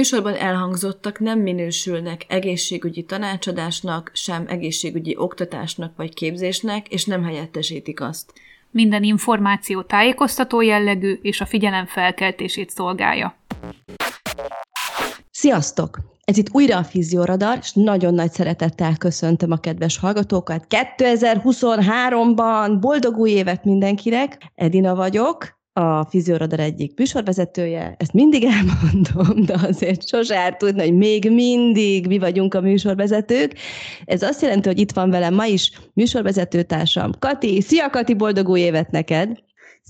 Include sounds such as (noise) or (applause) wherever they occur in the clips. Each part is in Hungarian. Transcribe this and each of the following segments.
Műsorban elhangzottak nem minősülnek egészségügyi tanácsadásnak, sem egészségügyi oktatásnak vagy képzésnek, és nem helyettesítik azt. Minden információ tájékoztató jellegű és a figyelem felkeltését szolgálja. Sziasztok! Ez itt újra a Fizioradar, és nagyon nagy szeretettel köszöntöm a kedves hallgatókat. 2023-ban boldog új évet mindenkinek! Edina vagyok, a Fizioradar egyik műsorvezetője, ezt mindig (laughs) elmondom, de azért sose árt tudni, hogy még mindig mi vagyunk a műsorvezetők. Ez azt jelenti, hogy itt van velem ma is műsorvezetőtársam Kati. Szia Kati, boldog új évet neked!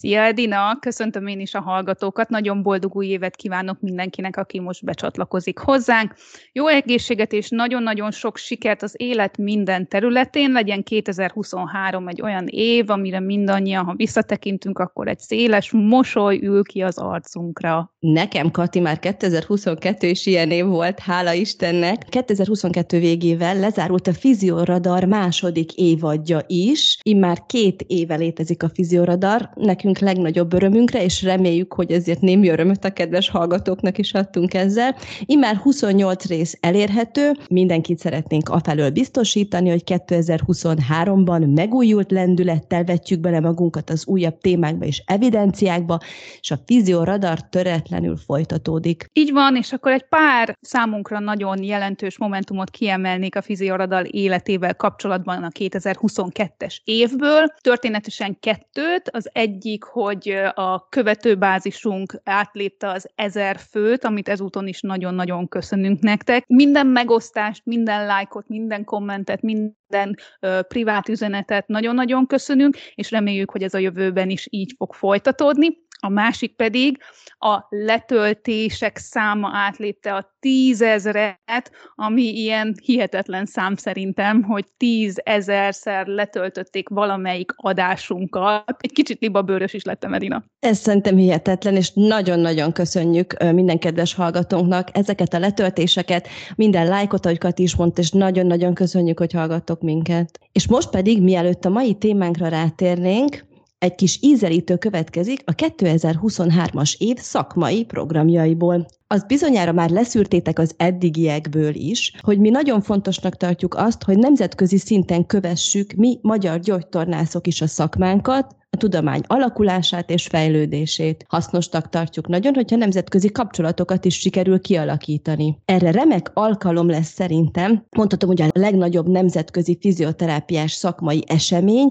Szia Edina, köszöntöm én is a hallgatókat, nagyon boldog új évet kívánok mindenkinek, aki most becsatlakozik hozzánk. Jó egészséget és nagyon-nagyon sok sikert az élet minden területén, legyen 2023 egy olyan év, amire mindannyian, ha visszatekintünk, akkor egy széles mosoly ül ki az arcunkra. Nekem, Kati, már 2022 is ilyen év volt, hála Istennek. 2022 végével lezárult a Fizioradar második évadja is. Immár két éve létezik a Fizioradar, nekünk legnagyobb örömünkre, és reméljük, hogy ezért némi örömöt a kedves hallgatóknak is adtunk ezzel. Immár 28 rész elérhető, mindenkit szeretnénk afelől biztosítani, hogy 2023-ban megújult lendülettel vetjük bele magunkat az újabb témákba és evidenciákba, és a Fizioradar töretlenül folytatódik. Így van, és akkor egy pár számunkra nagyon jelentős momentumot kiemelnék a fizioradal életével kapcsolatban a 2022-es évből. Történetesen kettőt, az egyik, hogy a követőbázisunk átlépte az ezer főt, amit ezúton is nagyon-nagyon köszönünk nektek. Minden megosztást, minden lájkot, minden kommentet, minden ö, privát üzenetet nagyon-nagyon köszönünk, és reméljük, hogy ez a jövőben is így fog folytatódni. A másik pedig a letöltések száma átlépte a tízezret, ami ilyen hihetetlen szám szerintem, hogy tízezerszer letöltötték valamelyik adásunkat. Egy kicsit libabőrös is lettem, Edina. Ez szerintem hihetetlen, és nagyon-nagyon köszönjük minden kedves hallgatónknak ezeket a letöltéseket, minden lájkot, ahogy is mondta, és nagyon-nagyon köszönjük, hogy hallgattok minket. És most pedig, mielőtt a mai témánkra rátérnénk, egy kis ízelítő következik a 2023-as év szakmai programjaiból. Az bizonyára már leszűrtétek az eddigiekből is, hogy mi nagyon fontosnak tartjuk azt, hogy nemzetközi szinten kövessük mi magyar gyógytornászok is a szakmánkat, a tudomány alakulását és fejlődését. Hasznosnak tartjuk nagyon, hogyha nemzetközi kapcsolatokat is sikerül kialakítani. Erre remek alkalom lesz szerintem, mondhatom, hogy a legnagyobb nemzetközi fizioterápiás szakmai esemény,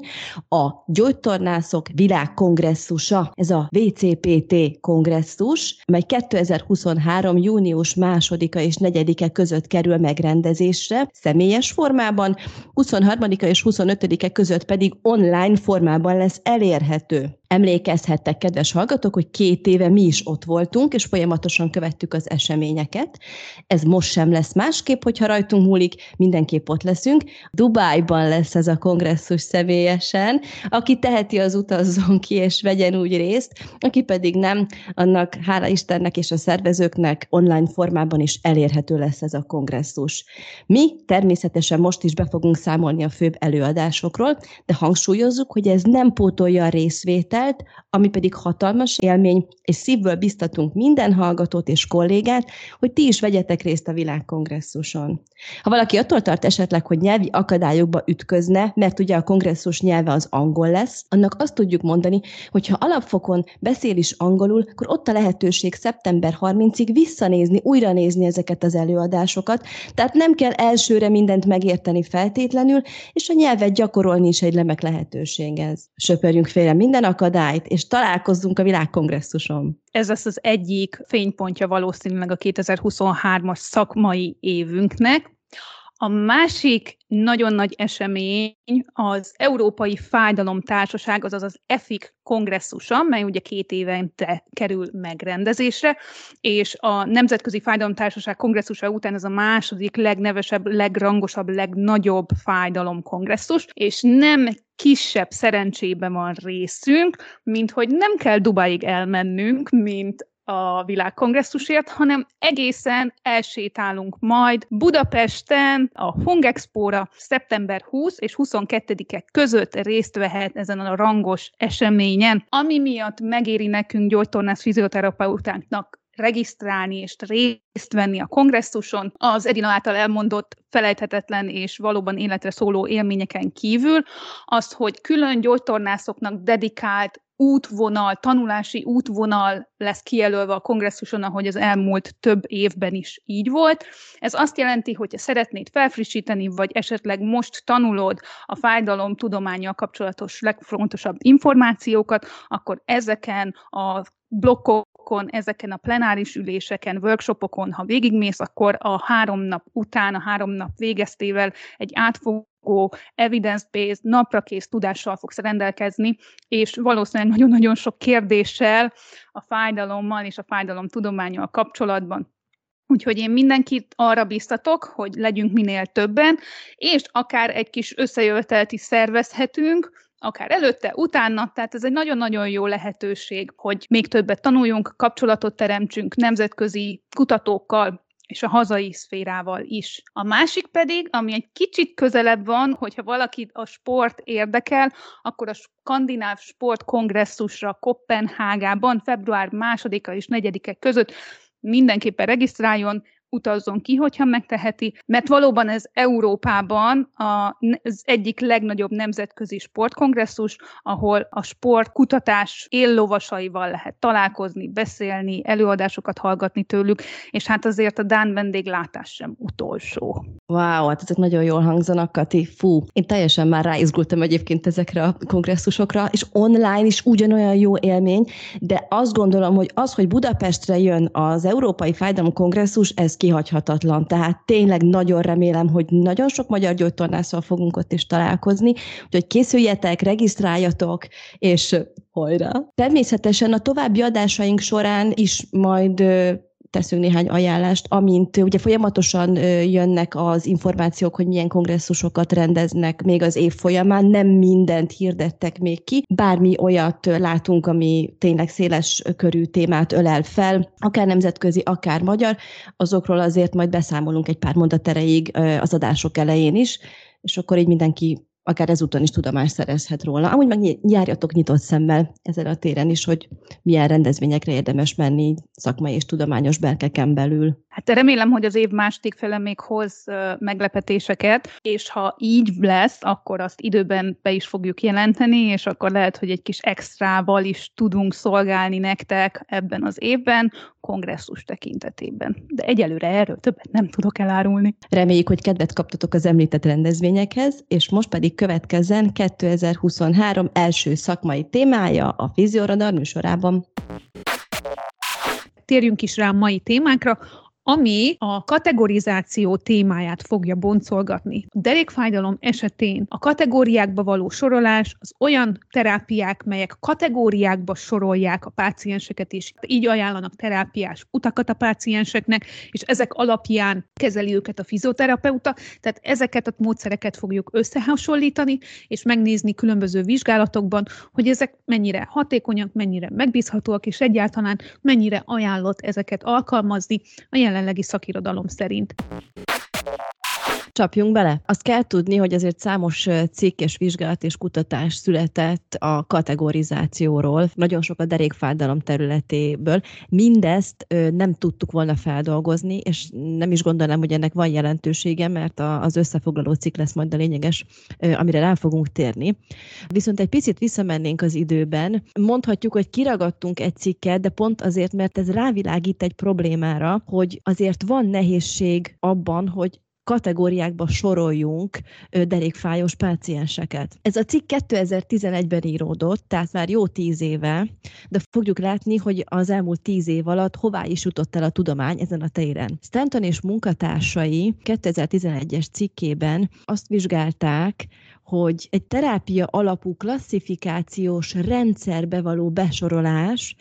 a Gyógytornászok Világkongresszusa, ez a VCPT kongresszus, mely 2023. június 2 és 4 között kerül megrendezésre, személyes formában, 23 és 25 között pedig online formában lesz elérhető elérhető. Emlékezhettek, kedves hallgatók, hogy két éve mi is ott voltunk, és folyamatosan követtük az eseményeket. Ez most sem lesz másképp, hogyha rajtunk múlik, mindenképp ott leszünk. Dubájban lesz ez a kongresszus személyesen. Aki teheti, az utazzon ki, és vegyen úgy részt, aki pedig nem, annak hála Istennek és a szervezőknek online formában is elérhető lesz ez a kongresszus. Mi természetesen most is be fogunk számolni a főbb előadásokról, de hangsúlyozzuk, hogy ez nem pótolja a részvételt, ami pedig hatalmas élmény, és szívből biztatunk minden hallgatót és kollégát, hogy ti is vegyetek részt a világkongresszuson. Ha valaki attól tart esetleg, hogy nyelvi akadályokba ütközne, mert ugye a kongresszus nyelve az angol lesz, annak azt tudjuk mondani, hogy ha alapfokon beszél is angolul, akkor ott a lehetőség szeptember 30-ig visszanézni, újra nézni ezeket az előadásokat, tehát nem kell elsőre mindent megérteni feltétlenül, és a nyelvet gyakorolni is egy remek lehetőség ez. Söpörjünk félre minden akadályt, és találkozzunk a világkongresszuson. Ez lesz az egyik fénypontja valószínűleg a 2023-as szakmai évünknek. A másik nagyon nagy esemény az Európai Fájdalomtársaság, azaz az EFIK kongresszusa, mely ugye két évente kerül megrendezésre, és a Nemzetközi Fájdalomtársaság kongresszusa után ez a második legnevesebb, legrangosabb, legnagyobb fájdalomkongresszus, és nem kisebb szerencsébe van részünk, mint hogy nem kell Dubáig elmennünk, mint a világkongresszusért, hanem egészen elsétálunk majd Budapesten a Hungexpo-ra szeptember 20 és 22-e között részt vehet ezen a rangos eseményen, ami miatt megéri nekünk gyógytornász fizioterapeutáknak regisztrálni és részt venni a kongresszuson, az Edina által elmondott felejthetetlen és valóban életre szóló élményeken kívül, az, hogy külön gyógytornászoknak dedikált útvonal, tanulási útvonal lesz kijelölve a kongresszuson, ahogy az elmúlt több évben is így volt. Ez azt jelenti, hogy ha szeretnéd felfrissíteni, vagy esetleg most tanulod a fájdalom tudományjal kapcsolatos legfontosabb információkat, akkor ezeken a blokkokon, ezeken a plenáris üléseken, workshopokon, ha végigmész, akkor a három nap után, a három nap végeztével egy átfogó evidence-based, naprakész tudással fogsz rendelkezni, és valószínűleg nagyon-nagyon sok kérdéssel a fájdalommal és a fájdalom tudományjal kapcsolatban. Úgyhogy én mindenkit arra biztatok, hogy legyünk minél többen, és akár egy kis összejövetelt is szervezhetünk, akár előtte, utána, tehát ez egy nagyon-nagyon jó lehetőség, hogy még többet tanuljunk, kapcsolatot teremtsünk nemzetközi kutatókkal, és a hazai szférával is. A másik pedig, ami egy kicsit közelebb van, hogyha valakit a sport érdekel, akkor a Skandináv Sportkongresszusra Kopenhágában február 2-a és 4-e között mindenképpen regisztráljon, utazzon ki, hogyha megteheti, mert valóban ez Európában az egyik legnagyobb nemzetközi sportkongresszus, ahol a sportkutatás éllovasaival lehet találkozni, beszélni, előadásokat hallgatni tőlük, és hát azért a Dán vendéglátás sem utolsó. Wow, hát ezek nagyon jól hangzanak, Kati. Fú, én teljesen már ráizgultam egyébként ezekre a kongresszusokra, és online is ugyanolyan jó élmény, de azt gondolom, hogy az, hogy Budapestre jön az Európai Fájdalom Kongresszus, ez kihagyhatatlan. Tehát tényleg nagyon remélem, hogy nagyon sok magyar gyógytornásszal fogunk ott is találkozni, úgyhogy készüljetek, regisztráljatok, és hajrá! Természetesen a további adásaink során is majd teszünk néhány ajánlást, amint ugye folyamatosan jönnek az információk, hogy milyen kongresszusokat rendeznek még az év folyamán, nem mindent hirdettek még ki, bármi olyat látunk, ami tényleg széles körű témát ölel fel, akár nemzetközi, akár magyar, azokról azért majd beszámolunk egy pár mondat erejéig az adások elején is, és akkor így mindenki akár ezúton is tudomást szerezhet róla. Amúgy meg járjatok nyitott szemmel ezen a téren is, hogy milyen rendezvényekre érdemes menni szakmai és tudományos berkeken belül. Hát remélem, hogy az év második fele még hoz meglepetéseket, és ha így lesz, akkor azt időben be is fogjuk jelenteni, és akkor lehet, hogy egy kis extrával is tudunk szolgálni nektek ebben az évben, kongresszus tekintetében. De egyelőre erről többet nem tudok elárulni. Reméljük, hogy kedvet kaptatok az említett rendezvényekhez, és most pedig következzen 2023 első szakmai témája a Fizioradar műsorában. Térjünk is rá a mai témánkra, ami a kategorizáció témáját fogja boncolgatni. A derékfájdalom esetén a kategóriákba való sorolás az olyan terápiák, melyek kategóriákba sorolják a pácienseket is, így ajánlanak terápiás utakat a pácienseknek, és ezek alapján kezeli őket a fizioterapeuta, tehát ezeket a módszereket fogjuk összehasonlítani, és megnézni különböző vizsgálatokban, hogy ezek mennyire hatékonyak, mennyire megbízhatóak, és egyáltalán mennyire ajánlott ezeket alkalmazni a jelen jelenlegi szakirodalom szerint. Csapjunk bele. Azt kell tudni, hogy azért számos cikk és vizsgálat és kutatás született a kategorizációról, nagyon sok a derékfájdalom területéből. Mindezt nem tudtuk volna feldolgozni, és nem is gondolom, hogy ennek van jelentősége, mert az összefoglaló cikk lesz majd a lényeges, amire rá fogunk térni. Viszont egy picit visszamennénk az időben. Mondhatjuk, hogy kiragadtunk egy cikket, de pont azért, mert ez rávilágít egy problémára, hogy azért van nehézség abban, hogy kategóriákba soroljunk derékfájós pácienseket. Ez a cikk 2011-ben íródott, tehát már jó tíz éve, de fogjuk látni, hogy az elmúlt tíz év alatt hová is jutott el a tudomány ezen a téren. Stanton és munkatársai 2011-es cikkében azt vizsgálták, hogy egy terápia alapú klasszifikációs rendszerbe való besorolás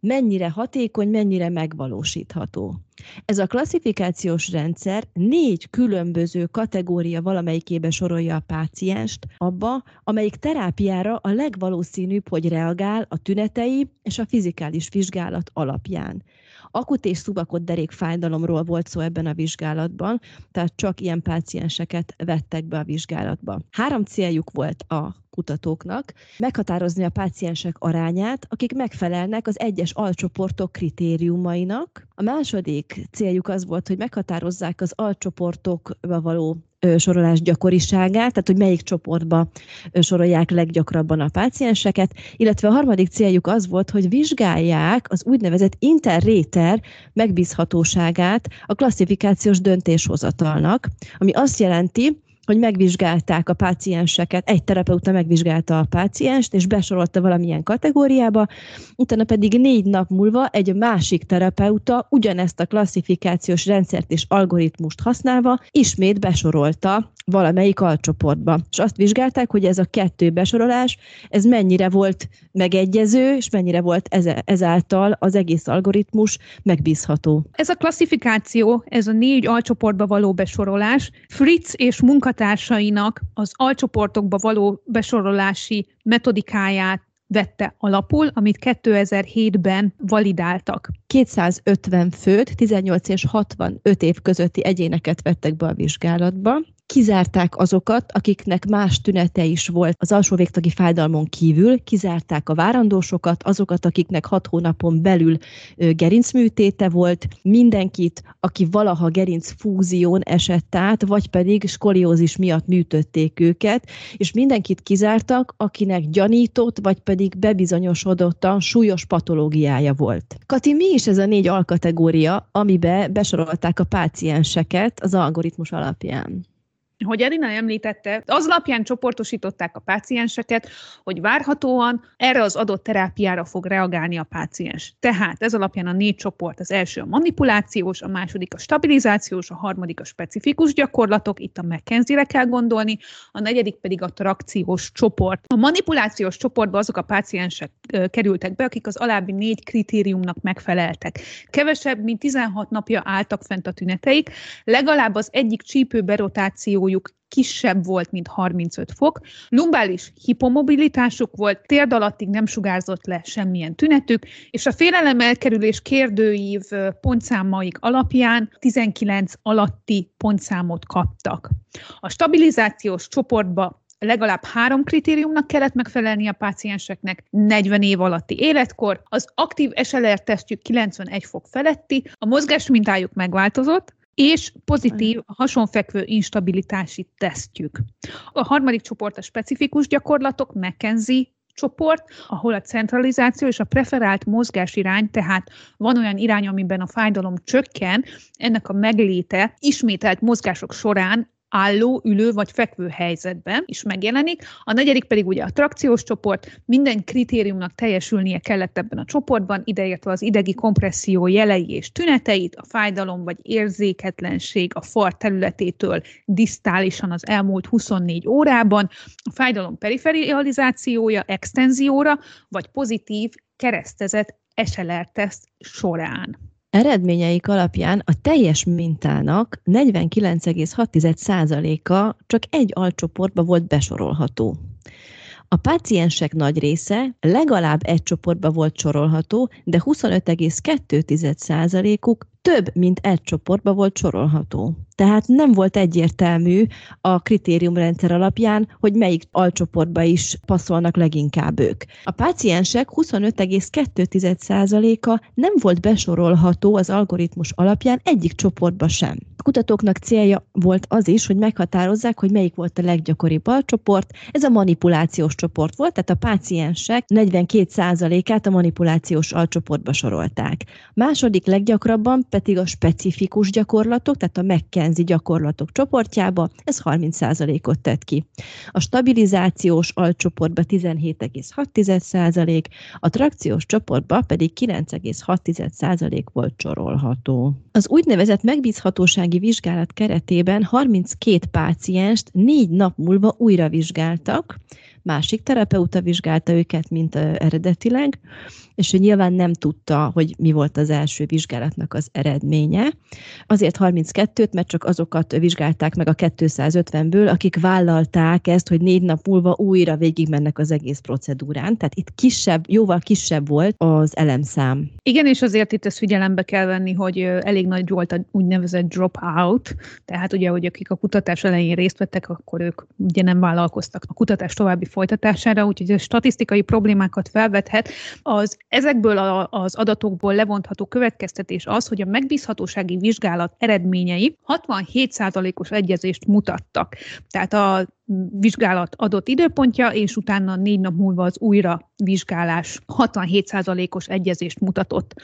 mennyire hatékony, mennyire megvalósítható. Ez a klasszifikációs rendszer négy különböző kategória valamelyikébe sorolja a pácienst, abba, amelyik terápiára a legvalószínűbb, hogy reagál a tünetei és a fizikális vizsgálat alapján. Akut és szubakot derékfájdalomról volt szó ebben a vizsgálatban, tehát csak ilyen pácienseket vettek be a vizsgálatba. Három céljuk volt a kutatóknak meghatározni a páciensek arányát, akik megfelelnek az egyes alcsoportok kritériumainak. A második céljuk az volt, hogy meghatározzák az alcsoportokba való sorolás gyakoriságát, tehát hogy melyik csoportba sorolják leggyakrabban a pácienseket, illetve a harmadik céljuk az volt, hogy vizsgálják az úgynevezett interréter megbízhatóságát a klasszifikációs döntéshozatalnak, ami azt jelenti, hogy megvizsgálták a pácienseket, egy terapeuta megvizsgálta a pácienst, és besorolta valamilyen kategóriába, utána pedig négy nap múlva egy másik terapeuta ugyanezt a klasszifikációs rendszert és algoritmust használva ismét besorolta valamelyik alcsoportba. És azt vizsgálták, hogy ez a kettő besorolás, ez mennyire volt megegyező, és mennyire volt ezáltal az egész algoritmus megbízható. Ez a klasszifikáció, ez a négy alcsoportba való besorolás, Fritz és munkatársainak az alcsoportokba való besorolási metodikáját vette alapul, amit 2007-ben validáltak. 250 főt, 18 és 65 év közötti egyéneket vettek be a vizsgálatba, kizárták azokat, akiknek más tünete is volt az alsó végtagi fájdalmon kívül, kizárták a várandósokat, azokat, akiknek hat hónapon belül gerincműtéte volt, mindenkit, aki valaha gerincfúzión esett át, vagy pedig skoliózis miatt műtötték őket, és mindenkit kizártak, akinek gyanított, vagy pedig bebizonyosodottan súlyos patológiája volt. Kati, mi is ez a négy alkategória, amibe besorolták a pácienseket az algoritmus alapján? Hogy Edina említette, az alapján csoportosították a pácienseket, hogy várhatóan erre az adott terápiára fog reagálni a páciens. Tehát ez alapján a négy csoport, az első a manipulációs, a második a stabilizációs, a harmadik a specifikus gyakorlatok, itt a McKenzie-re kell gondolni, a negyedik pedig a trakciós csoport. A manipulációs csoportba azok a páciensek kerültek be, akik az alábbi négy kritériumnak megfeleltek. Kevesebb, mint 16 napja álltak fent a tüneteik, legalább az egyik csípő berotáció temperaturjuk kisebb volt, mint 35 fok, lumbális hipomobilitásuk volt, térd alattig nem sugárzott le semmilyen tünetük, és a félelem elkerülés kérdőív pontszámaik alapján 19 alatti pontszámot kaptak. A stabilizációs csoportba legalább három kritériumnak kellett megfelelni a pácienseknek, 40 év alatti életkor, az aktív SLR tesztjük 91 fok feletti, a mozgásmintájuk megváltozott, és pozitív hasonfekvő instabilitási tesztjük. A harmadik csoport a specifikus gyakorlatok, McKenzie csoport, ahol a centralizáció és a preferált mozgásirány, tehát van olyan irány, amiben a fájdalom csökken, ennek a megléte ismételt mozgások során álló, ülő vagy fekvő helyzetben is megjelenik. A negyedik pedig ugye a trakciós csoport, minden kritériumnak teljesülnie kellett ebben a csoportban, ideértve az idegi kompresszió jelei és tüneteit, a fájdalom vagy érzéketlenség a far területétől disztálisan az elmúlt 24 órában, a fájdalom periferializációja, extenzióra, vagy pozitív keresztezett SLR-teszt során. Eredményeik alapján a teljes mintának 49,6%-a csak egy alcsoportba volt besorolható. A páciensek nagy része legalább egy csoportba volt sorolható, de 25,2%-uk több, mint egy csoportba volt sorolható. Tehát nem volt egyértelmű a kritériumrendszer alapján, hogy melyik alcsoportba is passzolnak leginkább ők. A páciensek 25,2%-a nem volt besorolható az algoritmus alapján egyik csoportba sem. A kutatóknak célja volt az is, hogy meghatározzák, hogy melyik volt a leggyakoribb alcsoport. Ez a manipulációs csoport volt, tehát a páciensek 42%-át a manipulációs alcsoportba sorolták. Második leggyakrabban pedig a specifikus gyakorlatok, tehát a McKenzie McKenzie gyakorlatok csoportjába, ez 30%-ot tett ki. A stabilizációs alcsoportba 17,6%, a trakciós csoportba pedig 9,6% volt csorolható. Az úgynevezett megbízhatósági vizsgálat keretében 32 pácienst négy nap múlva újra vizsgáltak, másik terapeuta vizsgálta őket, mint eredetileg, és ő nyilván nem tudta, hogy mi volt az első vizsgálatnak az eredménye. Azért 32-t, mert csak azokat vizsgálták meg a 250-ből, akik vállalták ezt, hogy négy nap múlva újra végigmennek az egész procedúrán. Tehát itt kisebb, jóval kisebb volt az elemszám. Igen, és azért itt ezt figyelembe kell venni, hogy elég nagy volt a úgynevezett drop-out, tehát ugye, hogy akik a kutatás elején részt vettek, akkor ők ugye nem vállalkoztak a kutatás további folytatására, úgyhogy a statisztikai problémákat felvethet. Az ezekből a, az adatokból levontható következtetés az, hogy a megbízhatósági vizsgálat eredményei 67%-os egyezést mutattak. Tehát a vizsgálat adott időpontja, és utána négy nap múlva az újra vizsgálás 67%-os egyezést mutatott.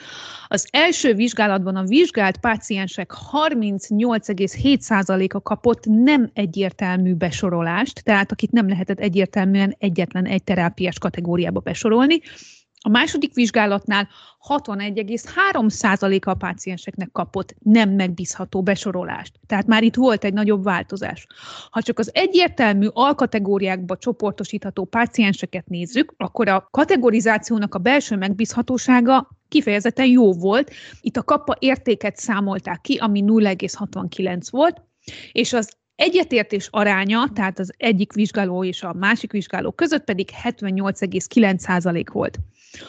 Az első vizsgálatban a vizsgált páciensek 38,7%-a kapott nem egyértelmű besorolást, tehát akit nem lehetett egyértelműen egyetlen egy terápiás kategóriába besorolni, a második vizsgálatnál 61,3%-a a pácienseknek kapott nem megbízható besorolást. Tehát már itt volt egy nagyobb változás. Ha csak az egyértelmű alkategóriákba csoportosítható pácienseket nézzük, akkor a kategorizációnak a belső megbízhatósága kifejezetten jó volt. Itt a kappa értéket számolták ki, ami 0,69 volt, és az Egyetértés aránya, tehát az egyik vizsgáló és a másik vizsgáló között pedig 78,9% volt.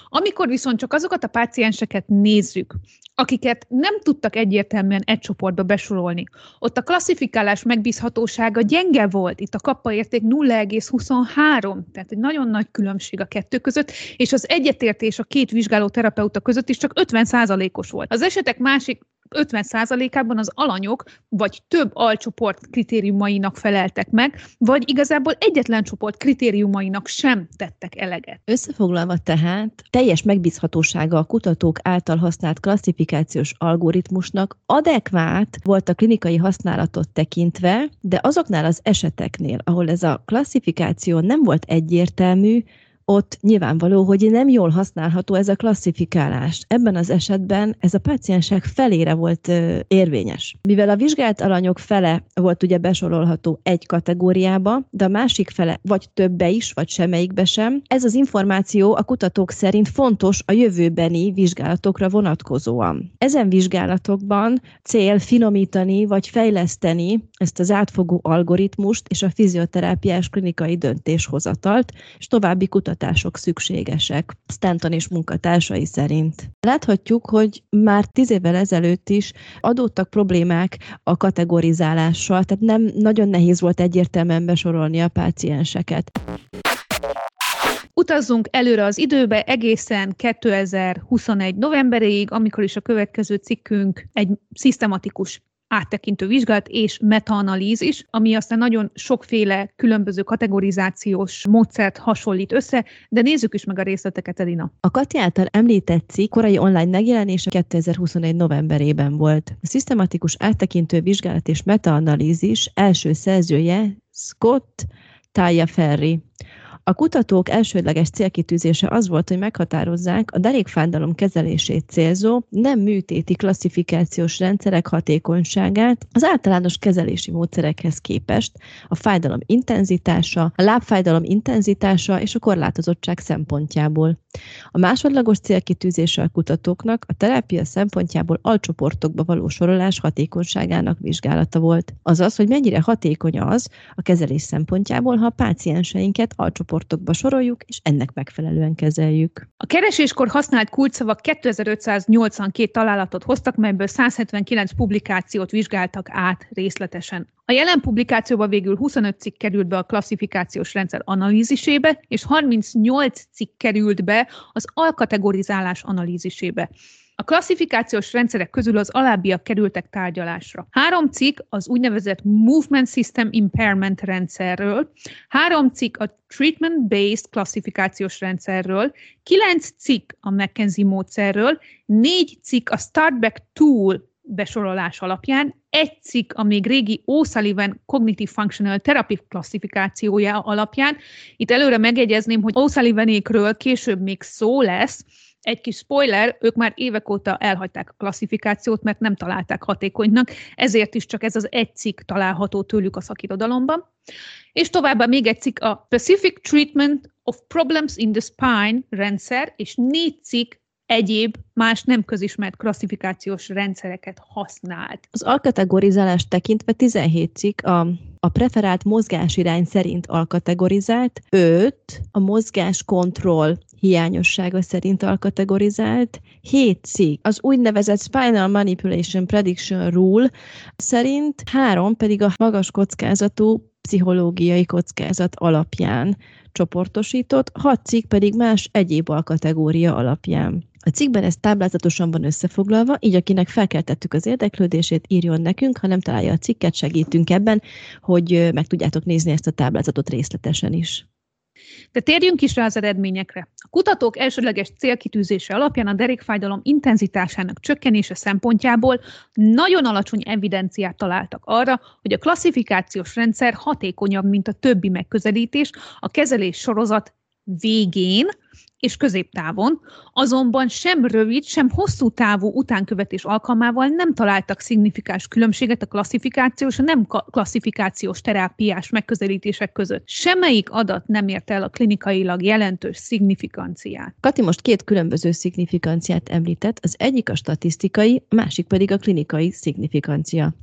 Amikor viszont csak azokat a pácienseket nézzük, akiket nem tudtak egyértelműen egy csoportba besorolni, ott a klasszifikálás megbízhatósága gyenge volt, itt a kappa érték 0,23, tehát egy nagyon nagy különbség a kettő között, és az egyetértés a két vizsgáló terapeuta között is csak 50%-os volt. Az esetek másik 50%-ában az alanyok vagy több alcsoport kritériumainak feleltek meg, vagy igazából egyetlen csoport kritériumainak sem tettek eleget. Összefoglalva tehát, teljes megbízhatósága a kutatók által használt klasszifikációs algoritmusnak adekvát volt a klinikai használatot tekintve, de azoknál az eseteknél, ahol ez a klasszifikáció nem volt egyértelmű, ott nyilvánvaló, hogy nem jól használható ez a klasszifikálás. Ebben az esetben ez a páciensek felére volt érvényes. Mivel a vizsgált alanyok fele volt ugye besorolható egy kategóriába, de a másik fele vagy többe is, vagy semmelyikbe sem, ez az információ a kutatók szerint fontos a jövőbeni vizsgálatokra vonatkozóan. Ezen vizsgálatokban cél finomítani vagy fejleszteni ezt az átfogó algoritmust és a fizioterápiás klinikai döntéshozatalt, és további kutatásokat kutatások szükségesek, Stanton és munkatársai szerint. Láthatjuk, hogy már tíz évvel ezelőtt is adódtak problémák a kategorizálással, tehát nem nagyon nehéz volt egyértelműen besorolni a pácienseket. Utazzunk előre az időbe egészen 2021 novemberéig, amikor is a következő cikkünk egy szisztematikus áttekintő vizsgálat és metaanalízis, ami aztán nagyon sokféle különböző kategorizációs módszert hasonlít össze, de nézzük is meg a részleteket, Edina. A Kati által említett cikk korai online megjelenése 2021 novemberében volt. A szisztematikus áttekintő vizsgálat és metaanalízis első szerzője Scott Taya Ferry. A kutatók elsődleges célkitűzése az volt, hogy meghatározzák a derékfájdalom kezelését célzó, nem műtéti klasszifikációs rendszerek hatékonyságát az általános kezelési módszerekhez képest, a fájdalom intenzitása, a lábfájdalom intenzitása és a korlátozottság szempontjából. A másodlagos célkitűzése a kutatóknak a terápia szempontjából alcsoportokba való sorolás hatékonyságának vizsgálata volt. Azaz, hogy mennyire hatékony az a kezelés szempontjából, ha a pácienseinket alcsoportokba soroljuk, és ennek megfelelően kezeljük. A kereséskor használt kulcsszavak 2582 találatot hoztak, melyből 179 publikációt vizsgáltak át részletesen. A jelen publikációban végül 25 cikk került be a klasszifikációs rendszer analízisébe, és 38 cikk került be az alkategorizálás analízisébe. A klasszifikációs rendszerek közül az alábbiak kerültek tárgyalásra. Három cikk az úgynevezett Movement System Impairment rendszerről, három cikk a Treatment-Based klasszifikációs rendszerről, kilenc cikk a McKenzie módszerről, négy cikk a Startback Tool besorolás alapján, egy cikk a még régi O'Sullivan Cognitive Functional Therapy klasszifikációja alapján. Itt előre megegyezném, hogy O'Sullivanékről később még szó lesz, egy kis spoiler, ők már évek óta elhagyták a klasszifikációt, mert nem találták hatékonynak, ezért is csak ez az egy cikk található tőlük a szakirodalomban. És továbbá még egy cikk a Specific Treatment of Problems in the Spine rendszer, és négy cikk egyéb más nem közismert klasszifikációs rendszereket használt. Az alkategorizálást tekintve 17 cikk a, a preferált mozgásirány szerint alkategorizált, 5 a mozgás kontroll hiányossága szerint alkategorizált, 7 cikk az úgynevezett Spinal Manipulation Prediction Rule szerint, 3 pedig a magas kockázatú pszichológiai kockázat alapján csoportosított, 6 cikk pedig más egyéb alkategória alapján. A cikkben ez táblázatosan van összefoglalva, így akinek felkeltettük az érdeklődését, írjon nekünk, ha nem találja a cikket, segítünk ebben, hogy meg tudjátok nézni ezt a táblázatot részletesen is. De térjünk is rá az eredményekre. A kutatók elsődleges célkitűzése alapján a derékfájdalom intenzitásának csökkenése szempontjából nagyon alacsony evidenciát találtak arra, hogy a klasszifikációs rendszer hatékonyabb, mint a többi megközelítés a kezelés sorozat végén, és középtávon, azonban sem rövid, sem hosszú távú utánkövetés alkalmával nem találtak szignifikáns különbséget a klasszifikációs, a nem klasszifikációs terápiás megközelítések között. Semmelyik adat nem ért el a klinikailag jelentős szignifikantziát. Kati most két különböző szignifikantziát említett, az egyik a statisztikai, a másik pedig a klinikai szignifikantsia.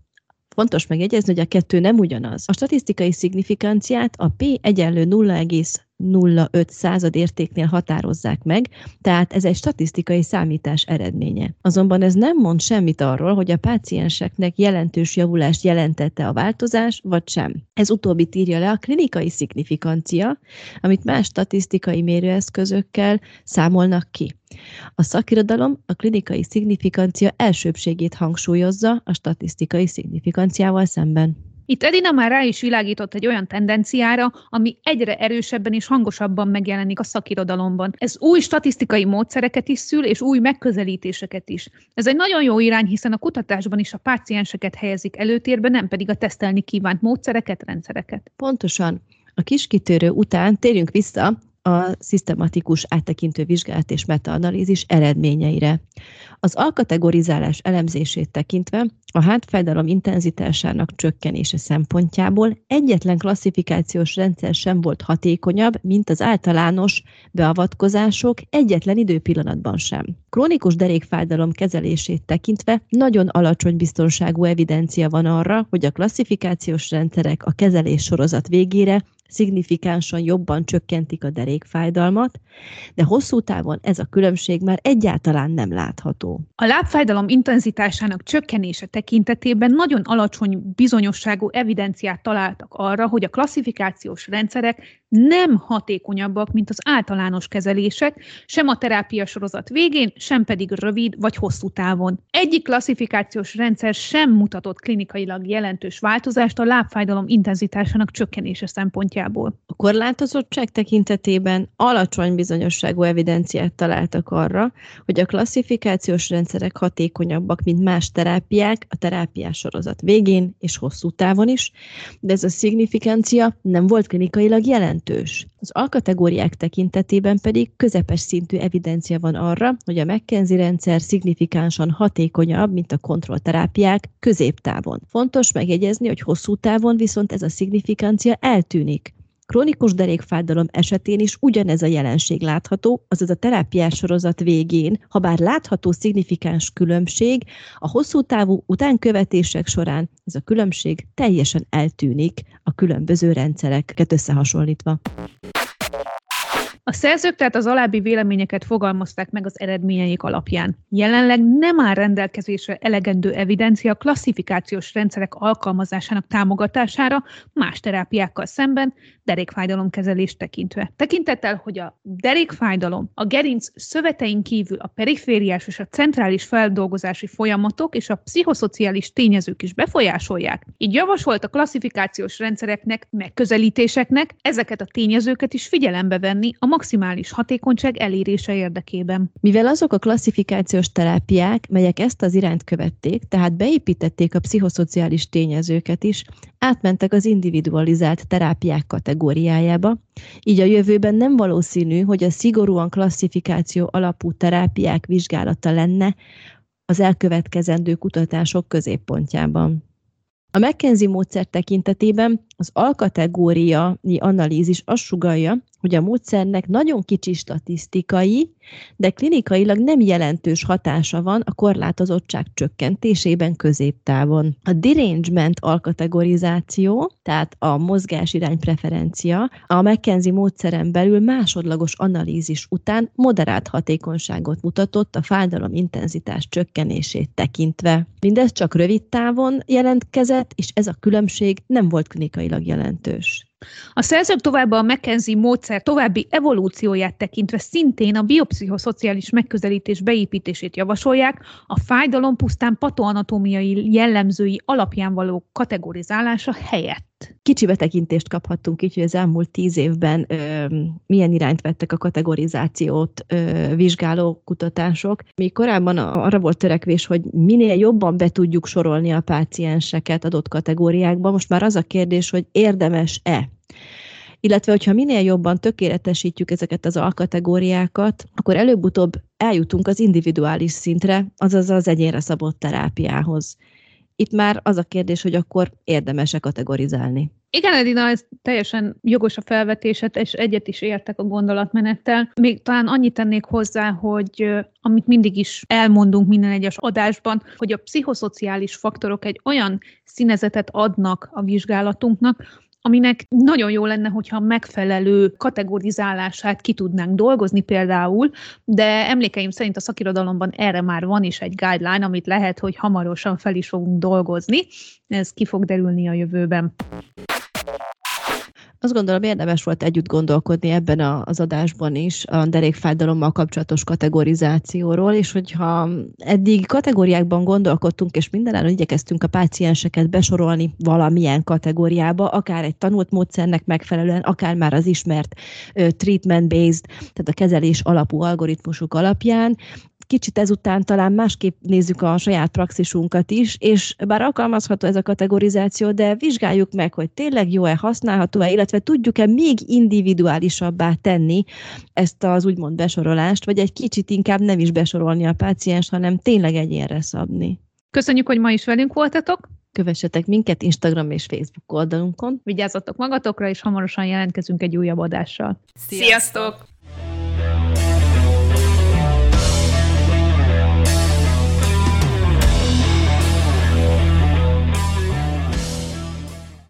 Fontos megjegyezni, hogy a kettő nem ugyanaz. A statisztikai szignifikantziát a P egyenlő 0,05 század értéknél határozzák meg, tehát ez egy statisztikai számítás eredménye. Azonban ez nem mond semmit arról, hogy a pácienseknek jelentős javulást jelentette a változás, vagy sem. Ez utóbbit írja le a klinikai szignifikantcia, amit más statisztikai mérőeszközökkel számolnak ki. A szakirodalom a klinikai szignifikantcia elsőbségét hangsúlyozza a statisztikai szignifikantciával szemben. Itt Edina már rá is világított egy olyan tendenciára, ami egyre erősebben és hangosabban megjelenik a szakirodalomban. Ez új statisztikai módszereket is szül, és új megközelítéseket is. Ez egy nagyon jó irány, hiszen a kutatásban is a pácienseket helyezik előtérbe, nem pedig a tesztelni kívánt módszereket, rendszereket. Pontosan. A kiskitörő után térjünk vissza a szisztematikus áttekintő vizsgálat és metaanalízis eredményeire. Az alkategorizálás elemzését tekintve a hátfájdalom intenzitásának csökkenése szempontjából egyetlen klasszifikációs rendszer sem volt hatékonyabb, mint az általános beavatkozások egyetlen időpillanatban sem. Krónikus derékfájdalom kezelését tekintve nagyon alacsony biztonságú evidencia van arra, hogy a klasszifikációs rendszerek a kezelés sorozat végére szignifikánsan jobban csökkentik a derékfájdalmat, de hosszú távon ez a különbség már egyáltalán nem látható. A lábfájdalom intenzitásának csökkenése tekintetében nagyon alacsony bizonyosságú evidenciát találtak arra, hogy a klasszifikációs rendszerek nem hatékonyabbak, mint az általános kezelések, sem a terápia sorozat végén, sem pedig rövid vagy hosszú távon. Egyik klasszifikációs rendszer sem mutatott klinikailag jelentős változást a lábfájdalom intenzitásának csökkenése szempontjából. A korlátozottság tekintetében alacsony bizonyosságú evidenciát találtak arra, hogy a klasszifikációs rendszerek hatékonyabbak, mint más terápiák a terápiás sorozat végén és hosszú távon is, de ez a szignifikáncia nem volt klinikailag jelentős. Az alkategóriák tekintetében pedig közepes szintű evidencia van arra, hogy a McKenzie rendszer szignifikánsan hatékonyabb, mint a kontrollterápiák középtávon. Fontos megjegyezni, hogy hosszú távon viszont ez a szignifikáncia eltűnik. Krónikus derékfájdalom esetén is ugyanez a jelenség látható, azaz a terápiás sorozat végén, ha bár látható szignifikáns különbség, a hosszú távú utánkövetések során ez a különbség teljesen eltűnik a különböző rendszereket összehasonlítva. A szerzők tehát az alábbi véleményeket fogalmazták meg az eredményeik alapján. Jelenleg nem áll rendelkezésre elegendő evidencia a klasszifikációs rendszerek alkalmazásának támogatására más terápiákkal szemben, derékfájdalomkezelést tekintve. Tekintettel, hogy a derékfájdalom a gerinc szövetein kívül a perifériás és a centrális feldolgozási folyamatok és a pszichoszociális tényezők is befolyásolják, így javasolt a klasszifikációs rendszereknek, megközelítéseknek ezeket a tényezőket is figyelembe venni a maximális hatékonyság elérése érdekében. Mivel azok a klasszifikációs terápiák, melyek ezt az irányt követték, tehát beépítették a pszichoszociális tényezőket is, átmentek az individualizált terápiák kategóriájába, így a jövőben nem valószínű, hogy a szigorúan klasszifikáció alapú terápiák vizsgálata lenne az elkövetkezendő kutatások középpontjában. A McKenzie módszer tekintetében az alkategóriai analízis azt sugalja, hogy a módszernek nagyon kicsi statisztikai, de klinikailag nem jelentős hatása van a korlátozottság csökkentésében középtávon. A derangement alkategorizáció, tehát a mozgásirány preferencia, a McKenzie módszeren belül másodlagos analízis után moderált hatékonyságot mutatott a fájdalom intenzitás csökkenését tekintve. Mindez csak rövid távon jelentkezett, és ez a különbség nem volt klinikailag jelentős. A szerzők továbbá a McKenzie módszer további evolúcióját tekintve szintén a biopszichoszociális megközelítés beépítését javasolják, a fájdalom pusztán patoanatómiai jellemzői alapján való kategorizálása helyett. Kicsi betekintést kaphattunk így, hogy az elmúlt tíz évben ö, milyen irányt vettek a kategorizációt ö, vizsgáló kutatások. Mi korábban arra volt törekvés, hogy minél jobban be tudjuk sorolni a pácienseket adott kategóriákba. Most már az a kérdés, hogy érdemes-e illetve hogyha minél jobban tökéletesítjük ezeket az alkategóriákat, akkor előbb-utóbb eljutunk az individuális szintre, azaz az egyénre szabott terápiához. Itt már az a kérdés, hogy akkor érdemes-e kategorizálni. Igen, Edina, ez teljesen jogos a felvetésed, és egyet is értek a gondolatmenettel. Még talán annyit tennék hozzá, hogy amit mindig is elmondunk minden egyes adásban, hogy a pszichoszociális faktorok egy olyan színezetet adnak a vizsgálatunknak, aminek nagyon jó lenne, hogyha megfelelő kategorizálását ki tudnánk dolgozni például, de emlékeim szerint a szakirodalomban erre már van is egy guideline, amit lehet, hogy hamarosan fel is fogunk dolgozni. Ez ki fog derülni a jövőben. Azt gondolom érdemes volt együtt gondolkodni ebben a, az adásban is a derékfájdalommal kapcsolatos kategorizációról, és hogyha eddig kategóriákban gondolkodtunk, és mindenáron igyekeztünk a pácienseket besorolni valamilyen kategóriába, akár egy tanult módszernek megfelelően, akár már az ismert treatment-based, tehát a kezelés alapú algoritmusuk alapján, kicsit ezután talán másképp nézzük a saját praxisunkat is, és bár alkalmazható ez a kategorizáció, de vizsgáljuk meg, hogy tényleg jó-e, használható-e, illetve tudjuk-e még individuálisabbá tenni ezt az úgymond besorolást, vagy egy kicsit inkább nem is besorolni a páciens, hanem tényleg egyénre szabni. Köszönjük, hogy ma is velünk voltatok. Kövessetek minket Instagram és Facebook oldalunkon. Vigyázzatok magatokra, és hamarosan jelentkezünk egy újabb adással. Sziasztok!